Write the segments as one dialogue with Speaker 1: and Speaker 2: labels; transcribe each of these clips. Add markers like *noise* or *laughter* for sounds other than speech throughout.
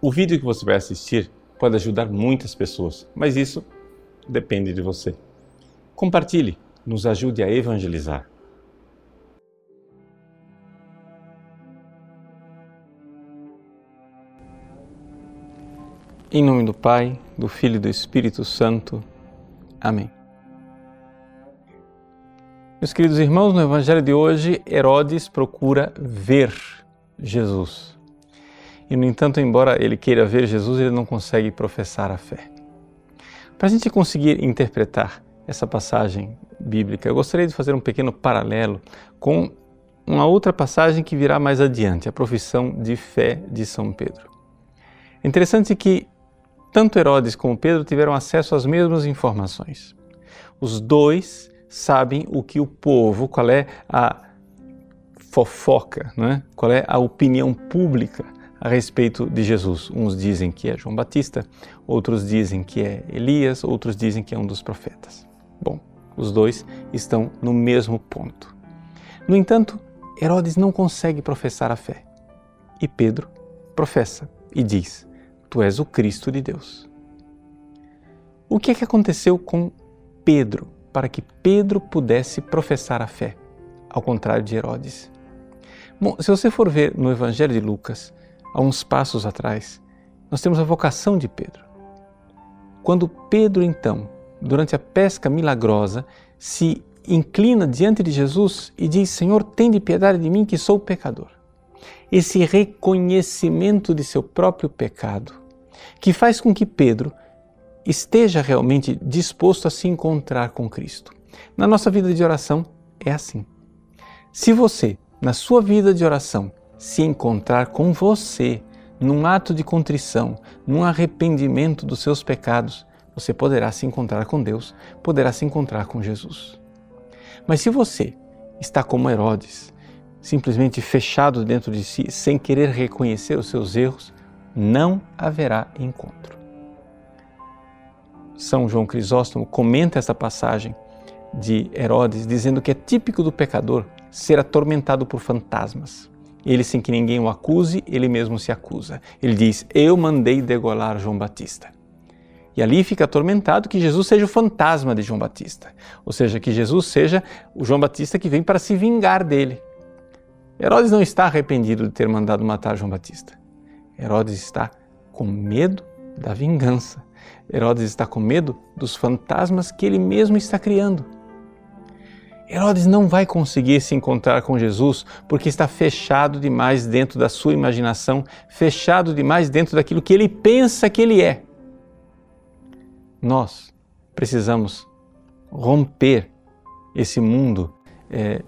Speaker 1: O vídeo que você vai assistir pode ajudar muitas pessoas, mas isso depende de você. Compartilhe, nos ajude a evangelizar. Em nome do Pai, do Filho e do Espírito Santo. Amém. Meus queridos irmãos, no Evangelho de hoje, Herodes procura ver Jesus. E, no entanto, embora ele queira ver Jesus, ele não consegue professar a fé. Para a gente conseguir interpretar essa passagem bíblica, eu gostaria de fazer um pequeno paralelo com uma outra passagem que virá mais adiante, a profissão de fé de São Pedro. É interessante que tanto Herodes como Pedro tiveram acesso às mesmas informações. Os dois sabem o que o povo, qual é a fofoca, né? qual é a opinião pública a respeito de Jesus. Uns dizem que é João Batista, outros dizem que é Elias, outros dizem que é um dos profetas. Bom, os dois estão no mesmo ponto. No entanto, Herodes não consegue professar a fé. E Pedro professa e diz: Tu és o Cristo de Deus. O que é que aconteceu com Pedro para que Pedro pudesse professar a fé, ao contrário de Herodes. Bom, se você for ver no Evangelho de Lucas, há uns passos atrás, nós temos a vocação de Pedro. Quando Pedro, então, durante a pesca milagrosa, se inclina diante de Jesus e diz: Senhor, tem de piedade de mim que sou pecador. Esse reconhecimento de seu próprio pecado, que faz com que Pedro esteja realmente disposto a se encontrar com Cristo. Na nossa vida de oração é assim. Se você, na sua vida de oração, se encontrar com você, num ato de contrição, num arrependimento dos seus pecados, você poderá se encontrar com Deus, poderá se encontrar com Jesus. Mas se você está como Herodes, simplesmente fechado dentro de si, sem querer reconhecer os seus erros, não haverá encontro. São João Crisóstomo comenta esta passagem de Herodes, dizendo que é típico do pecador ser atormentado por fantasmas. Ele, sem que ninguém o acuse, ele mesmo se acusa. Ele diz: Eu mandei degolar João Batista. E ali fica atormentado que Jesus seja o fantasma de João Batista, ou seja, que Jesus seja o João Batista que vem para se vingar dele. Herodes não está arrependido de ter mandado matar João Batista. Herodes está com medo da vingança. Herodes está com medo dos fantasmas que ele mesmo está criando. Herodes não vai conseguir se encontrar com Jesus porque está fechado demais dentro da sua imaginação, fechado demais dentro daquilo que ele pensa que ele é. Nós precisamos romper esse mundo é,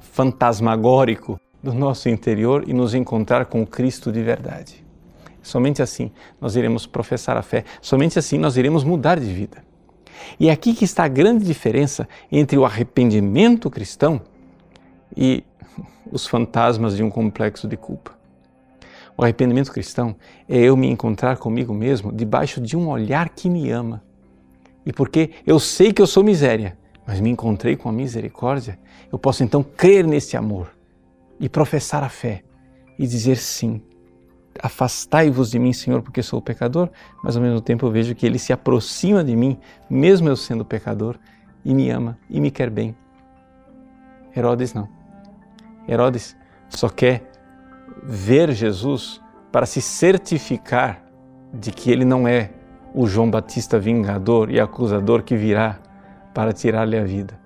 Speaker 1: fantasmagórico do nosso interior e nos encontrar com Cristo de verdade. Somente assim nós iremos professar a fé, somente assim nós iremos mudar de vida. E é aqui que está a grande diferença entre o arrependimento cristão e *laughs* os fantasmas de um complexo de culpa. O arrependimento cristão é eu me encontrar comigo mesmo debaixo de um olhar que me ama. E porque eu sei que eu sou miséria, mas me encontrei com a misericórdia, eu posso então crer nesse amor e professar a fé e dizer sim, afastai-vos de mim, Senhor, porque sou pecador, mas ao mesmo tempo eu vejo que ele se aproxima de mim, mesmo eu sendo pecador, e me ama e me quer bem. Herodes não. Herodes só quer ver Jesus para se certificar de que ele não é o João Batista vingador e acusador que virá para tirar-lhe a vida.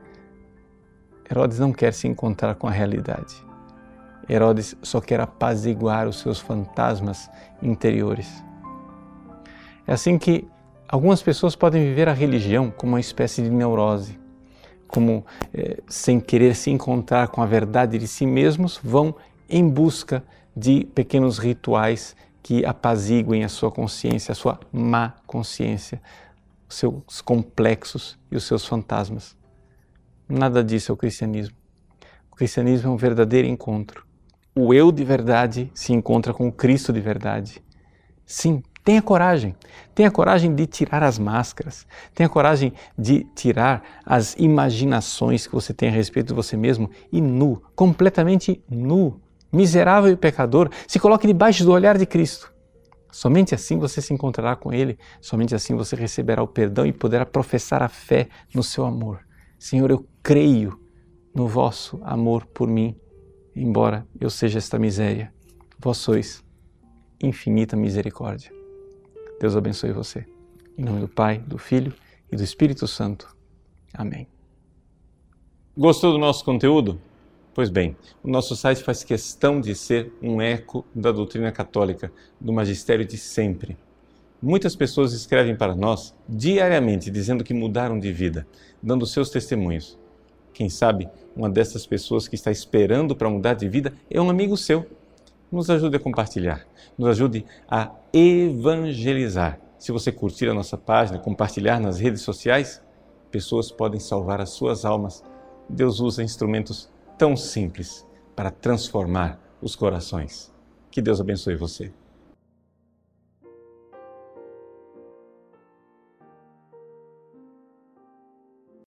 Speaker 1: Herodes não quer se encontrar com a realidade. Herodes só quer apaziguar os seus fantasmas interiores. É assim que algumas pessoas podem viver a religião como uma espécie de neurose, como eh, sem querer se encontrar com a verdade de si mesmos, vão em busca de pequenos rituais que apaziguem a sua consciência, a sua má consciência, os seus complexos e os seus fantasmas. Nada disso é o cristianismo. O cristianismo é um verdadeiro encontro o eu de verdade se encontra com o Cristo de verdade. Sim, tenha coragem. Tenha coragem de tirar as máscaras. Tenha coragem de tirar as imaginações que você tem a respeito de você mesmo e nu, completamente nu, miserável e pecador, se coloque debaixo do olhar de Cristo Somente assim você se encontrará com Ele, somente assim você receberá o perdão e poderá professar a fé no seu amor. Senhor, eu creio no vosso amor por mim, embora eu seja esta miséria. Vós sois infinita misericórdia. Deus abençoe você. Em nome do Pai, do Filho e do Espírito Santo. Amém. Gostou do nosso conteúdo? Pois bem, o nosso site faz questão de ser um eco da doutrina católica, do magistério de sempre. Muitas pessoas escrevem para nós diariamente dizendo que mudaram de vida, dando seus testemunhos. Quem sabe uma dessas pessoas que está esperando para mudar de vida é um amigo seu. Nos ajude a compartilhar, nos ajude a evangelizar. Se você curtir a nossa página, compartilhar nas redes sociais, pessoas podem salvar as suas almas. Deus usa instrumentos tão simples para transformar os corações. Que Deus abençoe você.